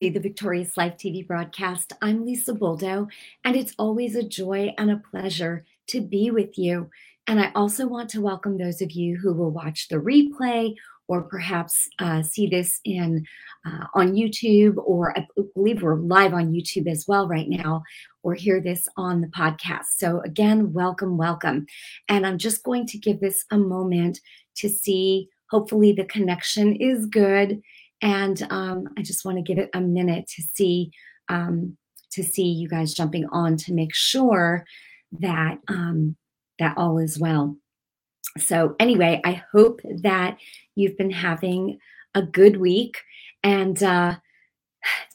the Victorious Life TV broadcast. I'm Lisa Boldo, and it's always a joy and a pleasure to be with you. And I also want to welcome those of you who will watch the replay or perhaps uh, see this in uh, on YouTube, or I believe we're live on YouTube as well right now, or hear this on the podcast. So again, welcome, welcome. And I'm just going to give this a moment to see. Hopefully, the connection is good and um, I just want to give it a minute to see um, to see you guys jumping on to make sure that um, that all is well. So anyway, I hope that you've been having a good week, and uh,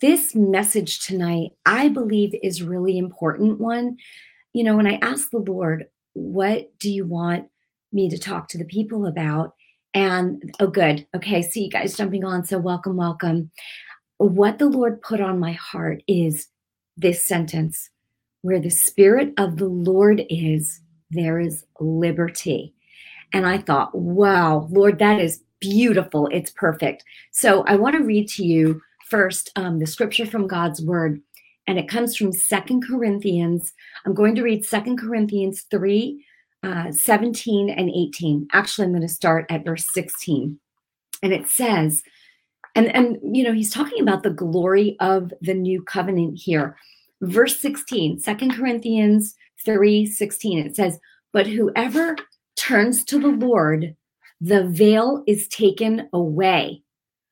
this message tonight, I believe, is really important one. You know, when I asked the Lord, "What do you want me to talk to the people about?" And oh, good. Okay, see you guys jumping on. So, welcome, welcome. What the Lord put on my heart is this sentence where the Spirit of the Lord is, there is liberty. And I thought, wow, Lord, that is beautiful. It's perfect. So, I want to read to you first um, the scripture from God's word. And it comes from Second Corinthians. I'm going to read Second Corinthians 3 uh, 17 and 18. Actually, I'm going to start at verse 16. And it says, and, and you know, he's talking about the glory of the new covenant here. Verse 16, 2 Corinthians 3 16, it says, But whoever turns to the Lord, the veil is taken away.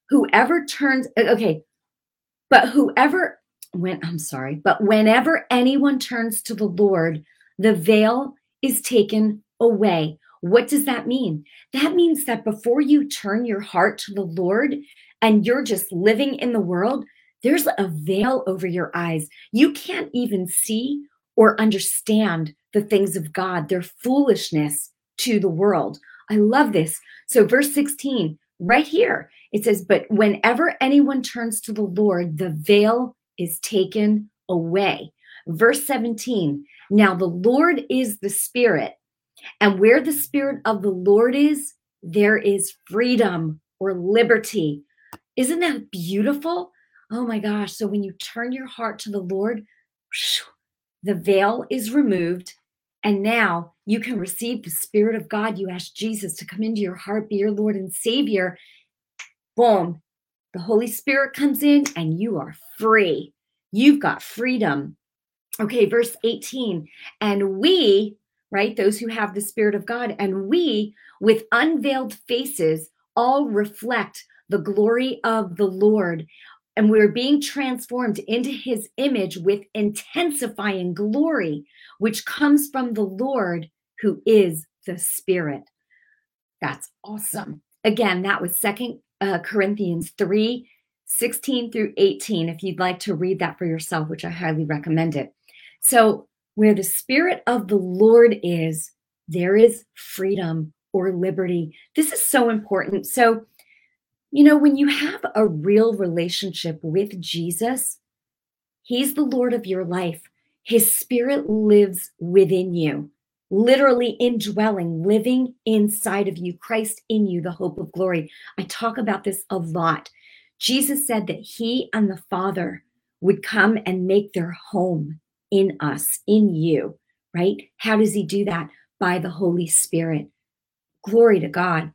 Whoever turns, okay, but whoever, when, I'm sorry, but whenever anyone turns to the Lord, the veil is taken away. What does that mean? That means that before you turn your heart to the Lord and you're just living in the world, there's a veil over your eyes. You can't even see or understand the things of God. They're foolishness to the world. I love this. So, verse 16, right here, it says, But whenever anyone turns to the Lord, the veil is taken away. Verse 17, now, the Lord is the Spirit, and where the Spirit of the Lord is, there is freedom or liberty. Isn't that beautiful? Oh my gosh. So, when you turn your heart to the Lord, the veil is removed, and now you can receive the Spirit of God. You ask Jesus to come into your heart, be your Lord and Savior. Boom. The Holy Spirit comes in, and you are free. You've got freedom. Okay, verse 18. And we, right, those who have the Spirit of God, and we with unveiled faces all reflect the glory of the Lord. And we're being transformed into his image with intensifying glory, which comes from the Lord who is the Spirit. That's awesome. Again, that was Second uh, Corinthians 3 16 through 18. If you'd like to read that for yourself, which I highly recommend it. So, where the Spirit of the Lord is, there is freedom or liberty. This is so important. So, you know, when you have a real relationship with Jesus, He's the Lord of your life. His Spirit lives within you, literally indwelling, living inside of you, Christ in you, the hope of glory. I talk about this a lot. Jesus said that He and the Father would come and make their home in us, in you, right? How does he do that? By the Holy Spirit. Glory to God.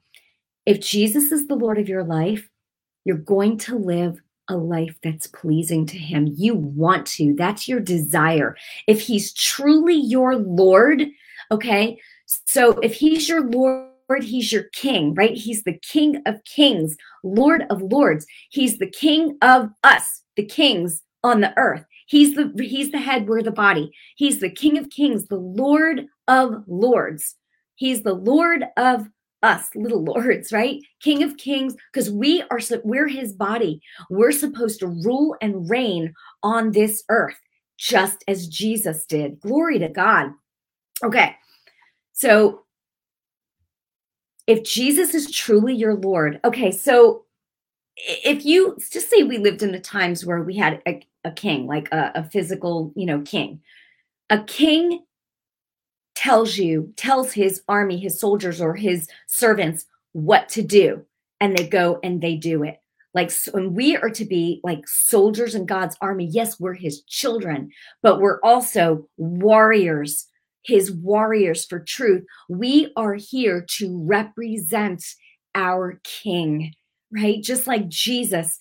If Jesus is the Lord of your life, you're going to live a life that's pleasing to him. You want to, that's your desire. If he's truly your Lord, okay? So if he's your Lord, he's your king, right? He's the king of kings, Lord of lords. He's the king of us, the kings on the earth. He's the he's the head, we're the body. He's the King of Kings, the Lord of Lords. He's the Lord of us, little lords, right? King of Kings, because we are we're his body. We're supposed to rule and reign on this earth, just as Jesus did. Glory to God. Okay. So if Jesus is truly your Lord, okay, so if you just say we lived in the times where we had a, king, like a, a physical, you know, king. A king tells you, tells his army, his soldiers, or his servants what to do, and they go and they do it. like and we are to be like soldiers in god's army yes we're his children but we're also warriors his warriors for truth we are here to represent our king right just like jesus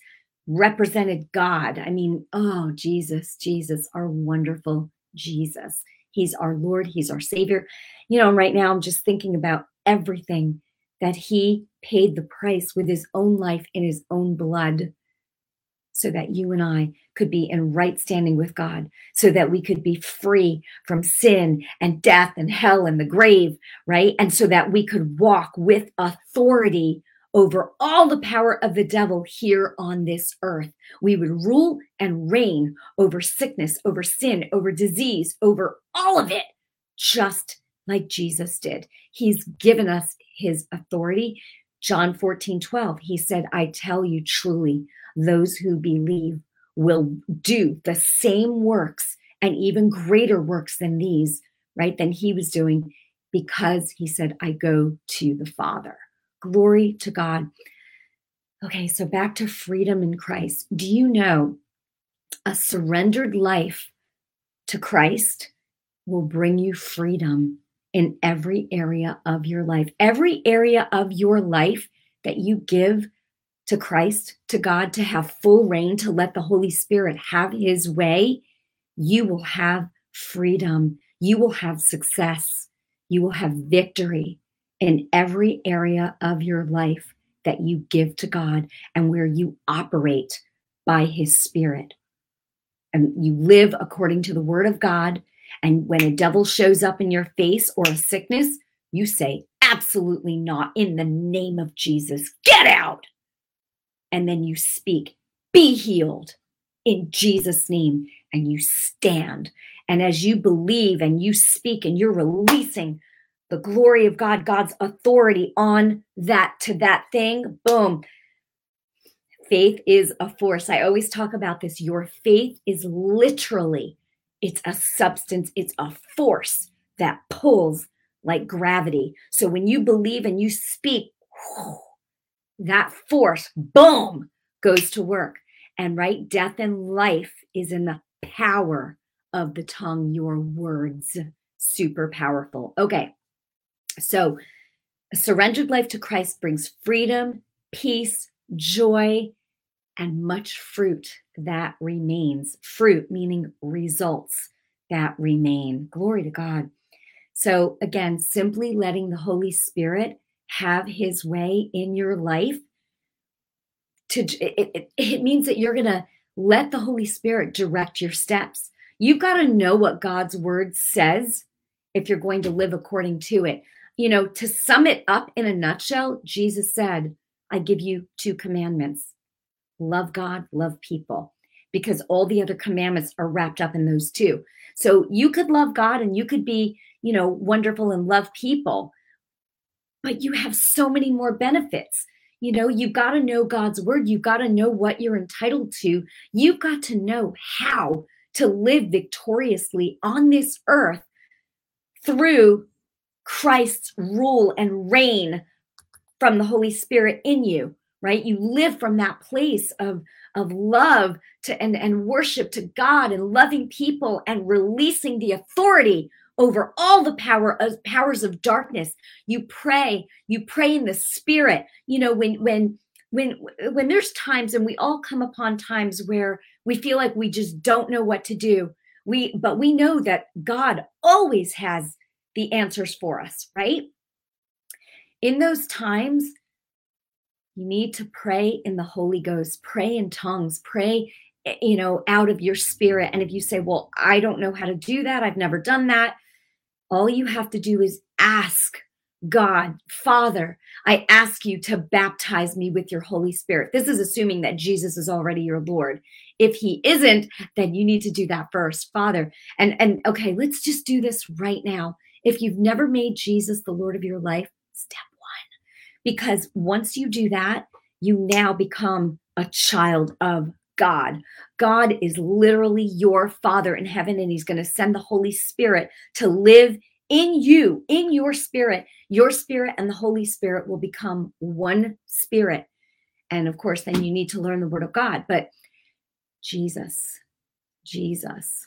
represented god. I mean oh jesus jesus our wonderful jesus. He's our lord he's our savior. You know right now i'm just thinking about everything that he paid the price with his own life in his own blood so that you and I could be in right standing with God, so that we could be free from sin and death and hell and the grave, right? And so that we could walk with authority over all the power of the devil here on this earth. We would rule and reign over sickness, over sin, over disease, over all of it, just like Jesus did. He's given us his authority. John 14, 12, he said, I tell you truly, those who believe will do the same works and even greater works than these, right? Than he was doing because he said, I go to the Father. Glory to God. Okay, so back to freedom in Christ. Do you know a surrendered life to Christ will bring you freedom in every area of your life. Every area of your life that you give to Christ, to God, to have full reign, to let the Holy Spirit have his way, you will have freedom. You will have success. You will have victory in every area of your life that you give to God and where you operate by his Spirit. And you live according to the word of God and when a devil shows up in your face or a sickness, you say, Absolutely not. In the name of Jesus, get out. And then you speak, Be healed in Jesus' name. And you stand. And as you believe and you speak and you're releasing the glory of God, God's authority on that to that thing, boom. Faith is a force. I always talk about this. Your faith is literally it's a substance, it's a force that pulls like gravity. So when you believe and you speak, that force, boom, goes to work. And right, death and life is in the power of the tongue, your words. Super powerful. Okay. So a surrendered life to Christ brings freedom, peace, joy, and much fruit that remains. Fruit meaning results that remain. Glory to God. So, again, simply letting the Holy Spirit have his way in your life to it, it, it means that you're going to let the Holy Spirit direct your steps. You've got to know what God's word says if you're going to live according to it. You know, to sum it up in a nutshell, Jesus said, I give you two commandments love God, love people, because all the other commandments are wrapped up in those two. So you could love God and you could be, you know, wonderful and love people, but you have so many more benefits. You know, you've got to know God's word. You've got to know what you're entitled to. You've got to know how to live victoriously on this earth through Christ's rule and reign from the Holy Spirit in you right? You live from that place of of love to and and worship to god and loving people and releasing the authority over all the power of powers of darkness. You pray you pray in the spirit. You know when when when when there's times and we all come upon times where we feel like we just don't know what to do we but we know that god always has the answers for us right in those times you need to pray in the Holy Ghost, pray in tongues, pray, eh, you know, out of your spirit. And if you say, well, I don't know how to do that, I've never done that, all you have to do is ask God, Father, I ask you to baptize me with your Holy Spirit. This is assuming that Jesus is already your Lord. If he isn't, then you need to do that first, Father. And and okay, let's just do this right now. If you've never made Jesus the Lord of your life, step one, because once you do that, you now become a child of God. God is literally your Father in heaven, and He's going to send the Holy Spirit to live in you, in your spirit. Your spirit and the Holy Spirit will become one spirit. And of course, then you need to learn the word of God. But Jesus, Jesus,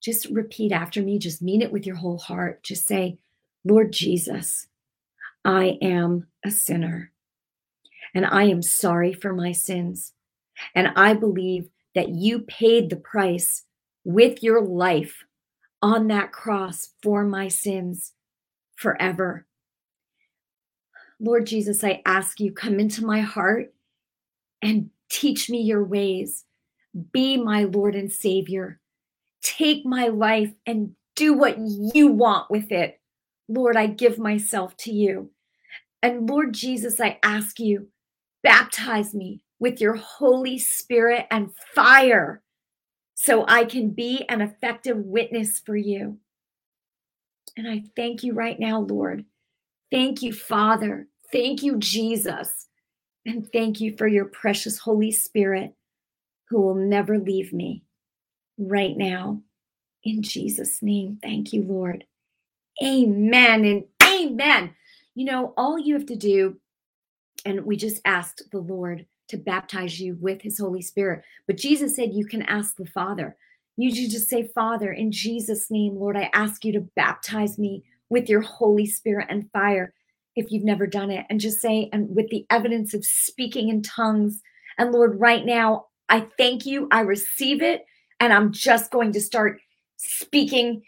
just repeat after me. Just mean it with your whole heart. Just say, Lord Jesus, I am a sinner and I am sorry for my sins. And I believe that you paid the price with your life on that cross for my sins forever. Lord Jesus, I ask you, come into my heart and teach me your ways. Be my Lord and Savior. Take my life and do what you want with it. Lord, I give myself to you. And Lord Jesus, I ask you, baptize me with your Holy Spirit and fire so I can be an effective witness for you. And I thank you right now, Lord. Thank you, Father. Thank you, Jesus. And thank you for your precious Holy Spirit who will never leave me right now. In Jesus' name, thank you, Lord. Amen and amen. You know, all you have to do, and we just asked the Lord to baptize you with his Holy Spirit. But Jesus said you can ask the Father. You just say, Father, in Jesus' name, Lord, I ask you to baptize me with your Holy Spirit and fire if you've never done it. And just say, and with the evidence of speaking in tongues. And Lord, right now, I thank you. I receive it. And I'm just going to start speaking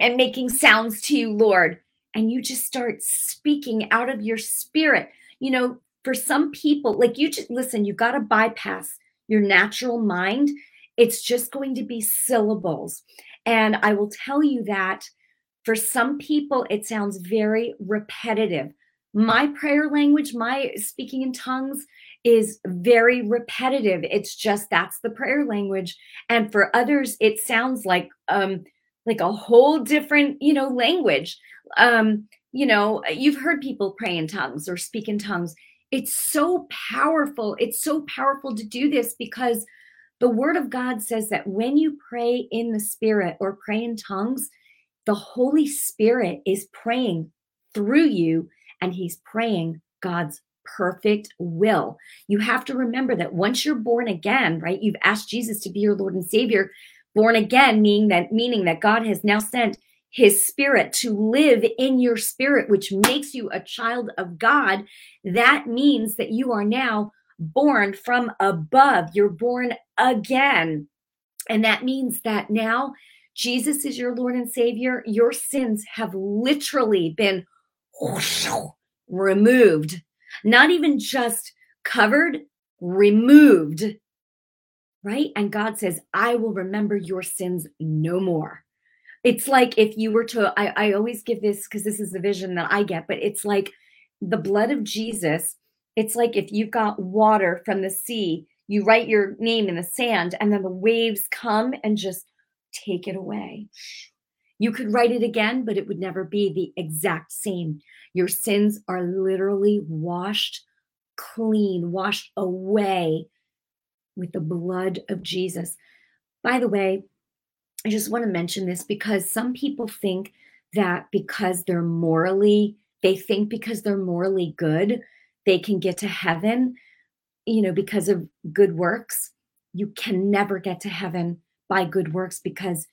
and making sounds to you, Lord. And you just start speaking out of your spirit. You know, for some people, like you just listen, you got to bypass your natural mind. It's just going to be syllables. And I will tell you that for some people, it sounds very repetitive. My prayer language, my speaking in tongues is very repetitive. It's just that's the prayer language. And for others, it sounds like um like a whole different, you know, language. Um, you know, you've heard people pray in tongues or speak in tongues it's so powerful. It's so powerful to do this because the word of God says that when you pray in the spirit or pray in tongues, the Holy Spirit is praying through you and he's praying God's perfect will. You have to remember that once you're born again, right? You've asked Jesus to be your Lord and Savior. Born again meaning that meaning that God has now sent his spirit to live in your spirit, which makes you a child of God, that means that you are now born from above. You're born again. And that means that now Jesus is your Lord and Savior. Your sins have literally been removed, not even just covered, removed. Right? And God says, I will remember your sins no more it's like if you were to i, I always give this because this is the vision that i get but it's like the blood of jesus it's like if you've got water from the sea you write your name in the sand and then the waves come and just take it away you could write it again but it would never be the exact same your sins are literally washed clean washed away with the blood of jesus by the way I just want to mention this because some people think that because they're morally, they think because they're morally good, they can get to heaven, you know, because of good works. You can never get to heaven by good works because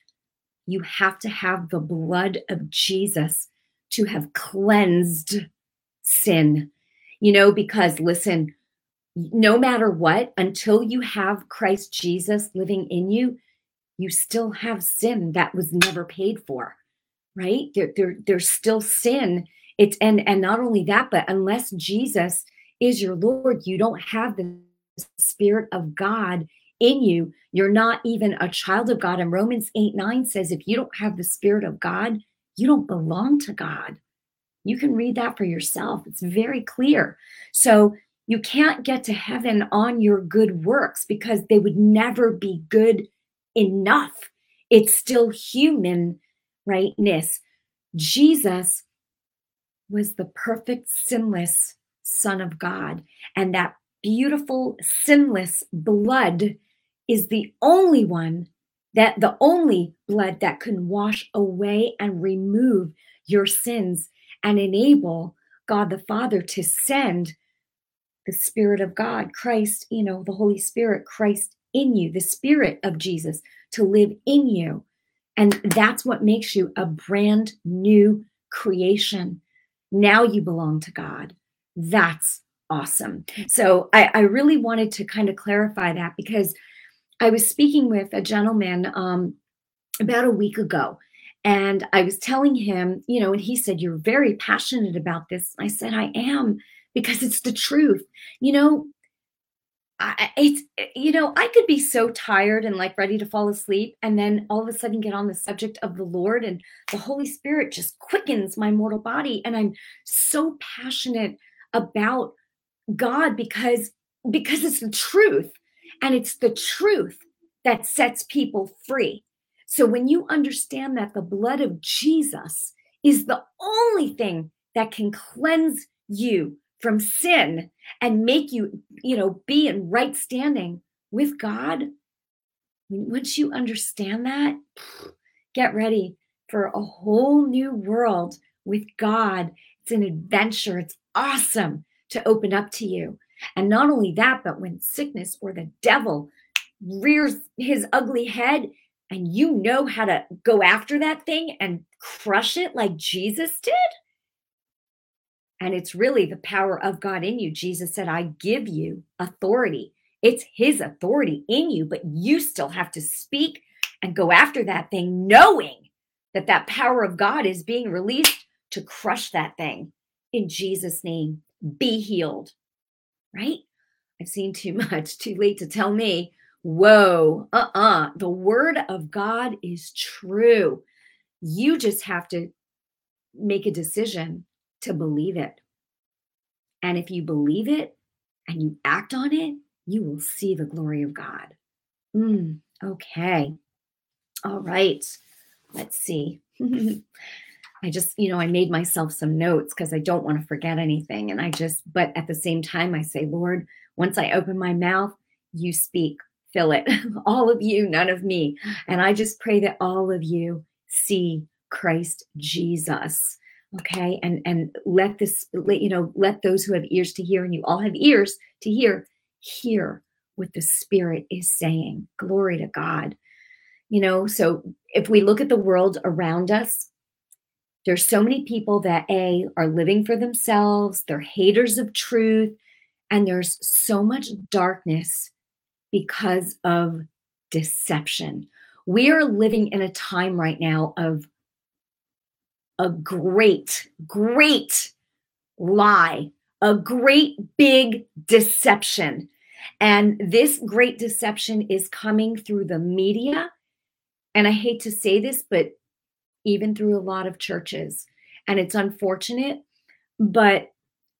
you have to have the blood of Jesus to have cleansed sin. You know, because listen, no matter what, until you have Christ Jesus living in you, you still have sin that was never paid for right there, there there's still sin it's and and not only that but unless jesus is your lord you don't have the spirit of god in you you're not even a child of god and romans 8 9 says if you don't have the spirit of god you don't belong to god you can read that for yourself it's very clear so you can't get to heaven on your good works because they would never be good enough. It's still human rightness. Jesus was the perfect, sinless Son of God. And that beautiful, sinless blood is the only one that the only blood that can wash away and remove your sins and enable God the Father to send the Spirit of God, Christ, you know, the Holy Spirit, Christ in you, the Spirit of Jesus to live in you. And that's what makes you a brand new creation. Now you belong to God. That's awesome. So I, I really wanted to kind of clarify that because I was speaking with a gentleman um, about a week ago. And I was telling him, you know, and he said, You're very passionate about this. I said, I am because it's the truth. You know, I, it's you know i could be so tired and like ready to fall asleep and then all of a sudden get on the subject of the lord and the holy spirit just quickens my mortal body and i'm so passionate about god because because it's the truth and it's the truth that sets people free so when you understand that the blood of jesus is the only thing that can cleanse you from sin and make you, you know, be in right standing with God. Once you understand that, get ready for a whole new world with God. It's an adventure. It's awesome to open up to you. And not only that, but when sickness or the devil rears his ugly head and you know how to go after that thing and crush it like Jesus did, and it's really the power of God in you. Jesus said, I give you authority. It's his authority in you, but you still have to speak and go after that thing, knowing that that power of God is being released to crush that thing in Jesus' name. Be healed, right? I've seen too much, too late to tell me. Whoa, uh uh-uh. uh. The word of God is true. You just have to make a decision to believe it. And if you believe it and you act on it, you will see the glory of God. Mm, okay. All right. Let's see. I just, you know, I made myself some notes because I don't want to forget anything. And I just, but at the same time, I say, Lord, once I open my mouth, you speak, fill it. all of you, none of me. And I just pray that all of you see Christ Jesus okay and and let this let, you know let those who have ears to hear and you all have ears to hear hear what the spirit is saying glory to god you know so if we look at the world around us there's so many people that a are living for themselves they're haters of truth and there's so much darkness because of deception we are living in a time right now of a great, great lie, a great big deception. And this great deception is coming through the media. And I hate to say this, but even through a lot of churches. And it's unfortunate, but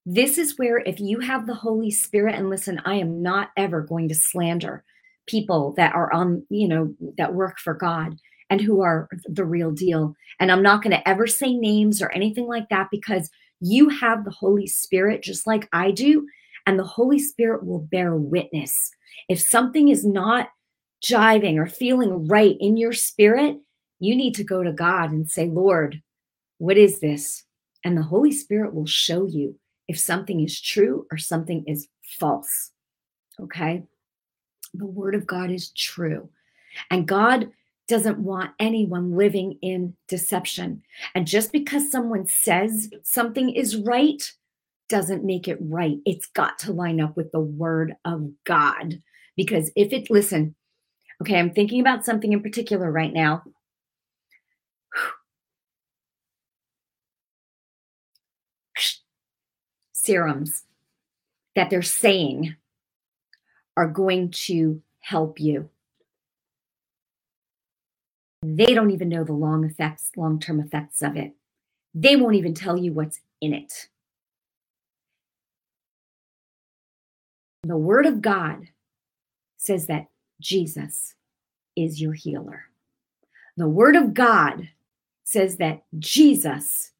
this is where if you have the Holy Spirit, and listen, I am not ever going to slander people that are on, you know, that work for God and who are the real deal. And I'm not going to ever say names or anything like that because you have the Holy Spirit just like I do. And the Holy Spirit will bear witness. If something is not jiving or feeling right in your spirit, you need to go to God and say, Lord, what is this? And the Holy Spirit will show you if something is true or something is false. Okay? The Word of God is true. And God doesn't want anyone living in deception. And just because someone says something is right doesn't make it right. It's got to line up with the word of God. Because if it, listen, okay, I'm thinking about something in particular right now. Serums that they're saying are going to help you they don't even know the long effects, long term effects of it. They won't even tell you what's in it. The Word of God says that Jesus is your healer. The Word of God says that Jesus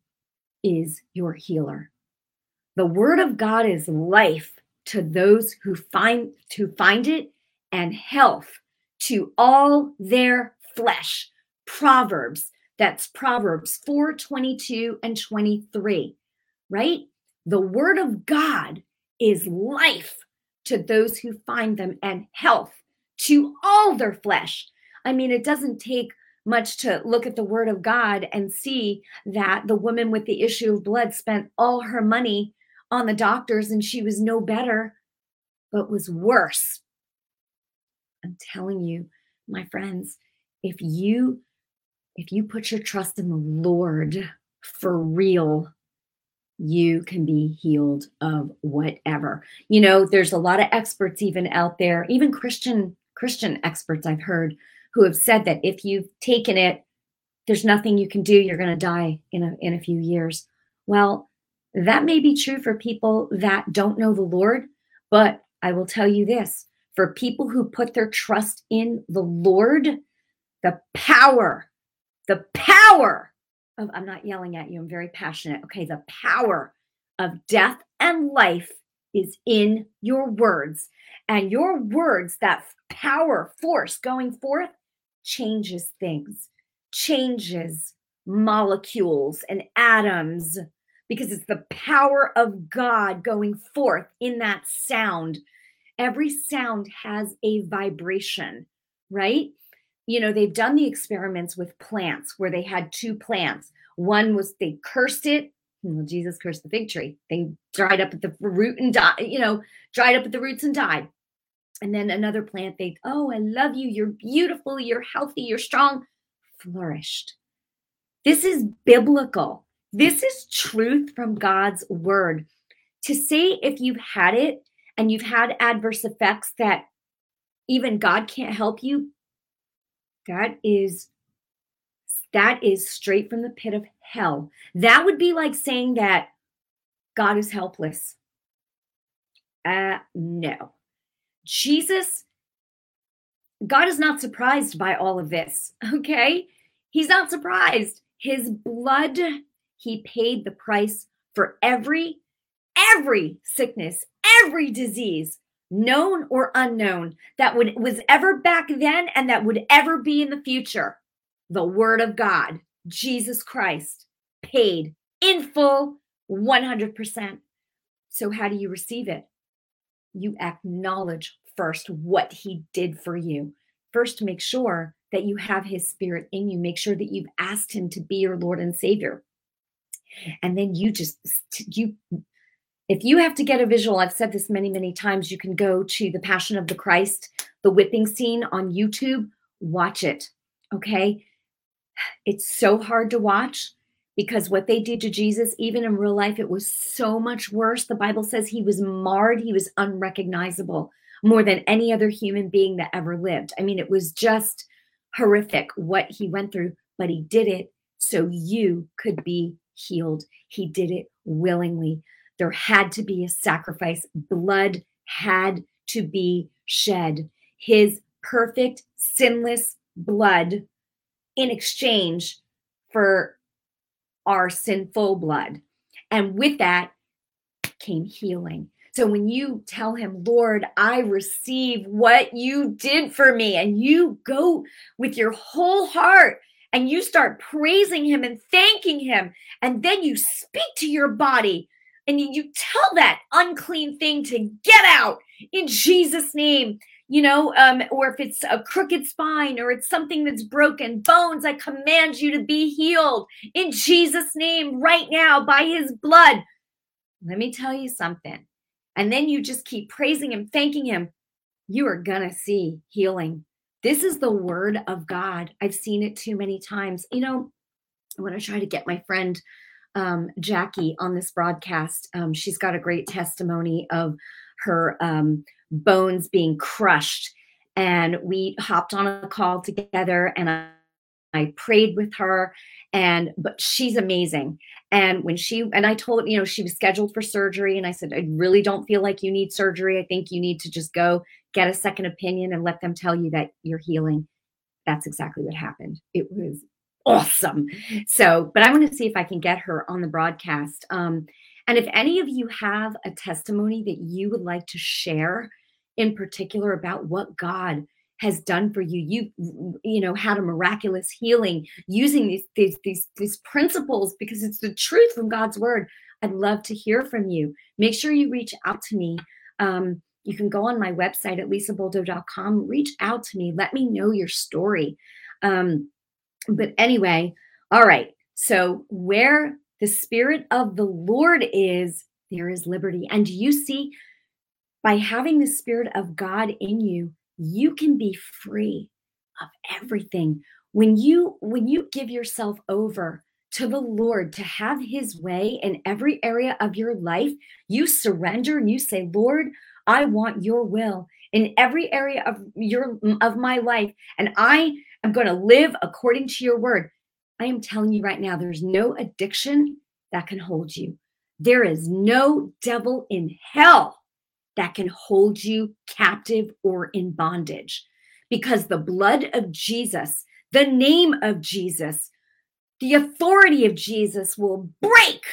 is your healer. The Word of God is life to those who find to find it and health to all their flesh. Proverbs. That's Proverbs 4 22 and 23, right? The word of God is life to those who find them and health to all their flesh. I mean, it doesn't take much to look at the word of God and see that the woman with the issue of blood spent all her money on the doctors and she was no better, but was worse. I'm telling you, my friends, if you if you put your trust in the Lord for real, you can be healed of whatever. You know, there's a lot of experts even out there, even Christian Christian experts I've heard who have said that if you've taken it, there's nothing you can do. You're going to die in a, in a few years. Well, that may be true for people that don't know the Lord, but I will tell you this for people who put their trust in the Lord, the power, the power of, I'm not yelling at you, I'm very passionate. Okay, the power of death and life is in your words. And your words, that power, force going forth, changes things, changes molecules and atoms because it's the power of God going forth in that sound. Every sound has a vibration, right? You know, they've done the experiments with plants where they had two plants. One was they cursed it. Well, Jesus cursed the fig tree. They dried up at the root and died, you know, dried up at the roots and died. And then another plant, they, oh, I love you. You're beautiful. You're healthy. You're strong. Flourished. This is biblical. This is truth from God's word. To say if you've had it and you've had adverse effects that even God can't help you, that is that is straight from the pit of hell. That would be like saying that God is helpless. Uh no. Jesus, God is not surprised by all of this, okay? He's not surprised. His blood, he paid the price for every, every sickness, every disease, known or unknown, that would was ever back then and that would ever be in the future. The word of God, Jesus Christ, paid in full 100%. So, how do you receive it? you acknowledge first what he did for you. First, make sure that you have his spirit in you. Make sure that you've asked him to be your Lord and Savior. And then you just, you, if you have to get a visual, I've said this many, many times, you can go to the Passion of the Christ, the whipping scene on YouTube, watch it. Okay. It's so hard to watch because what they did to Jesus, even in real life, it was so much worse. The Bible says he was marred, he was unrecognizable more than any other human being that ever lived. I mean, it was just horrific what he went through, but he did it so you could be healed. He did it willingly. There had to be a sacrifice, blood had to be shed. His perfect, sinless blood in exchange for our sinful blood. And with that came healing. So when you tell him, Lord, I receive what you did for me, and you go with your whole heart and you start praising him and thanking him, and then you speak to your body and you, tell that unclean thing to get out in Jesus' name you know, um, or if it's a crooked spine or it's something that's broken, bones, I command you to be healed in Jesus' name right now by his blood. Let me tell you something. And then you just keep praising him, thanking him. You are to see healing. This is the word of God. I've seen it too many times. You know, I want to try to get my friend um, Jackie on this broadcast. Um, she's got a great testimony of her um, bones being crushed. And we hopped on a call together and I, I prayed with her and but she's amazing and when she and i told you know she was scheduled for surgery and i said i really don't feel like you need surgery i think you need to just go get a second opinion and let them tell you that you're healing that's exactly what happened it was awesome so but i want to see if i can get her on the broadcast um, and if any of you have a testimony that you would like to share in particular about what God has done for you, you you know had a miraculous healing using these these these these principles because it's the truth from God's word. I'd love to hear from you. Make sure you reach out to me. Um, you can go on my website at lisaboldo.com, reach out to me, let me know your story. Um, but anyway, all right. So, where the Spirit of the Lord is, there is liberty. And you see, by having the Spirit of God in you, you can be free of everything. When you when you give yourself over to the Lord to have his way in every area of your life, you surrender and you say, "Lord, I want your will in every area of your of my life and I am going to live according to your word." I am telling you right now there's no addiction that can hold you. There is no devil in hell that can hold you captive or in bondage because the blood of Jesus, the name of Jesus, the authority of Jesus will break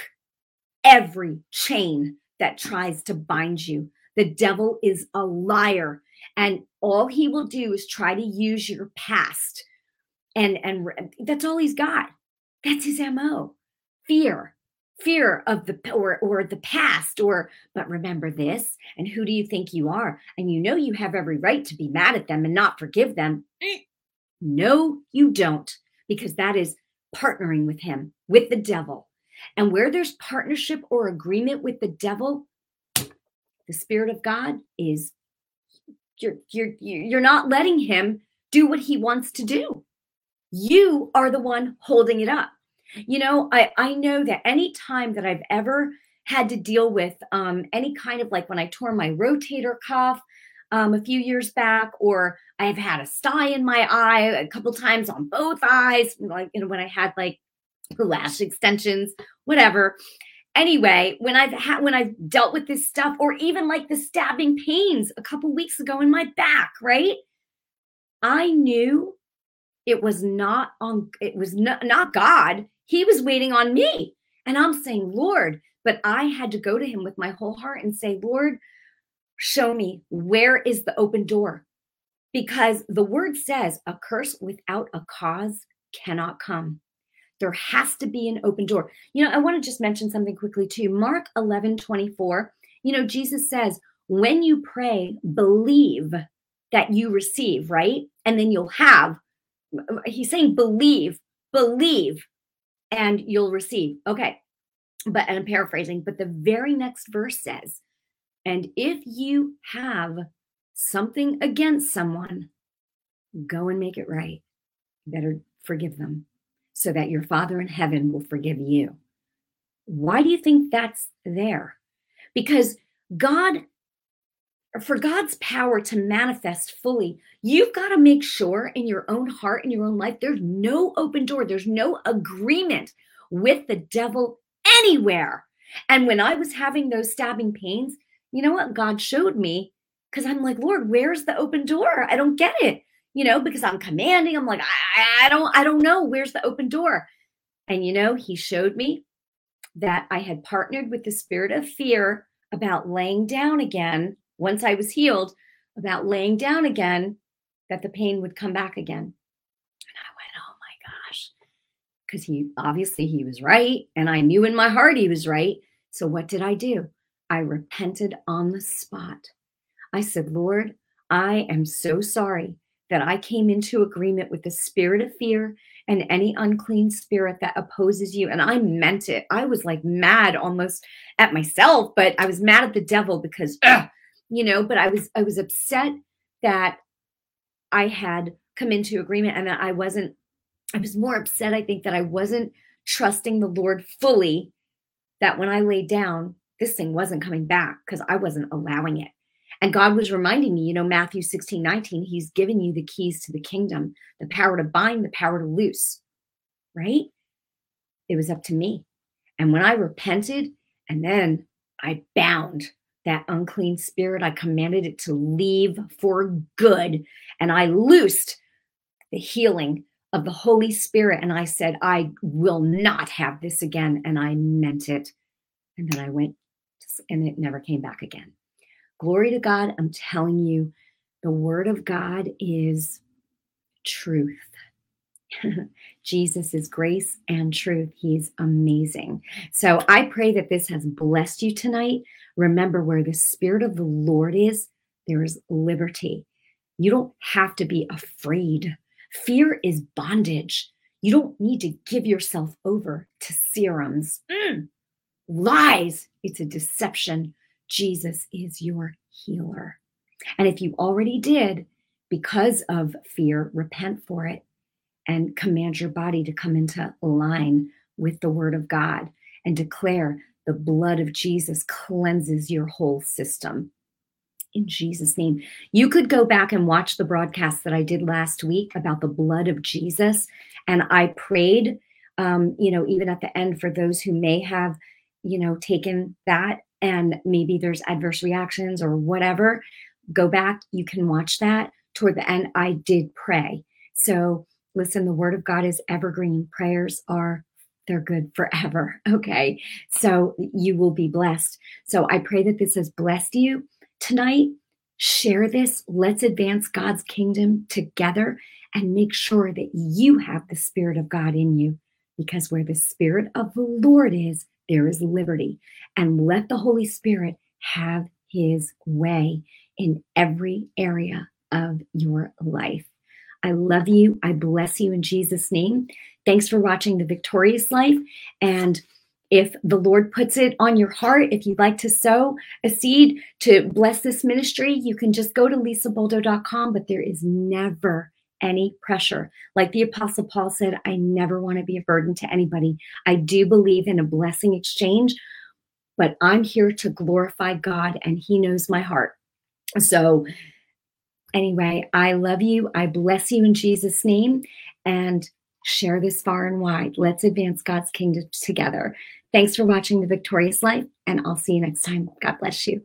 every chain that tries to bind you. The devil is a liar and all he will do is try to use your past and and that's all he's got. That's his MO. Fear, fear of the or or the past or but remember this and who do you think you are and you know you have every right to be mad at them and not forgive them no you don't because that is partnering with him with the devil and where there's partnership or agreement with the devil the spirit of god is you're you're you're not letting him do what he wants to do you are the one holding it up you know, I, I know that any time that I've ever had to deal with um, any kind of like when I tore my rotator cuff um, a few years back, or I've had a sty in my eye a couple times on both eyes, like you know, when I had like lash extensions, whatever. Anyway, when I've had when I've dealt with this stuff, or even like the stabbing pains a couple weeks ago in my back, right? I knew it was not on it was not, not God he was waiting on me. And I'm saying, Lord, but I had to go to him with my whole heart and say, Lord, show me where is the open door? Because the word says a curse without a cause cannot come. There has to be an open door. You know, I want to just mention something quickly too. Mark 11 24, you know, Jesus says, when you pray, believe that you receive, right? And then you'll have. He's saying, believe, believe and you'll receive. Okay. But and I'm paraphrasing, but the very next verse says, and if you have something against someone, go and make it right. better forgive them so that your Father in heaven will forgive you. Why do you think that's there? Because God for God's power to manifest fully, you've got to make sure in your own heart, in your own life, there's no open door, there's no agreement with the devil anywhere. And when I was having those stabbing pains, you know what God showed me? Because I'm like, Lord, where's the open door? I don't get it. You know, because I'm commanding. I'm like, I, I don't, I don't know. Where's the open door? And you know, he showed me that I had partnered with the spirit of fear about laying down again once I was healed about laying down again, that the pain would come back again. And I went, oh my gosh. Because he obviously he was right. And I knew in my heart he was right. So what did I do? I repented on the spot. I said, Lord, I am so sorry that I came into agreement with the spirit of fear and any unclean spirit that opposes you. And I meant it. I was like mad almost at myself, but I was mad at the devil because ugh, you know, but I was I was upset that I had come into agreement and that I wasn't I was more upset I think that I wasn't trusting the Lord fully that when I laid down this thing wasn't coming back because I wasn't allowing it. And God was reminding me, you know, Matthew 16, 19, He's given you the keys to the kingdom, the power to bind, the power to loose, right? It was up to me. And when I repented and then I bound that unclean spirit. I commanded it to leave for good. And I loosed the healing of the Holy Spirit. And I said, I will not have this again. And I meant it. And then I went, and it never came back again. Glory to God. I'm telling you, the word of God is truth. Jesus is grace and truth. He's amazing. So I pray that this has blessed you tonight. Remember, where the Spirit of the Lord is, there is liberty. You don't have to be afraid. Fear is bondage. You don't need to give yourself over to serums. Mm. Lies. It's a deception. Jesus is your healer. And if you already did, because of fear, repent for it and command your body to come into line with the word of God and declare the blood of Jesus cleanses your whole system. In Jesus' name. You could go back and watch the broadcast that I did last week about the blood of Jesus. And I prayed, um, you know, even at the end for those who may have, you know, taken that and maybe there's adverse reactions or whatever. Go back, you can watch that. Toward the end, I did pray. So listen, the word of God is evergreen. Prayers are they're good forever. Okay. So you will be blessed. So I pray that this has blessed you tonight. Share this. Let's advance God's kingdom together and make sure that you have the Spirit of God in you. Because where the Spirit of the Lord is, there is liberty. And let the Holy Spirit have his way in every area of your life. I love you. I bless you in Jesus' name. Thanks for watching The Victorious Life. And if the Lord puts it on your heart, if you'd like to sow a seed to bless this ministry, you can just go to lisaboldo.com, but there is never any pressure. Like the Apostle Paul said, I never want to be a burden to anybody. I do believe in a blessing exchange, but I'm here to glorify God and He knows my heart. So Anyway, I love you. I bless you in Jesus' name and share this far and wide. Let's advance God's kingdom together. Thanks for watching The Victorious Life, and I'll see you next time. God bless you.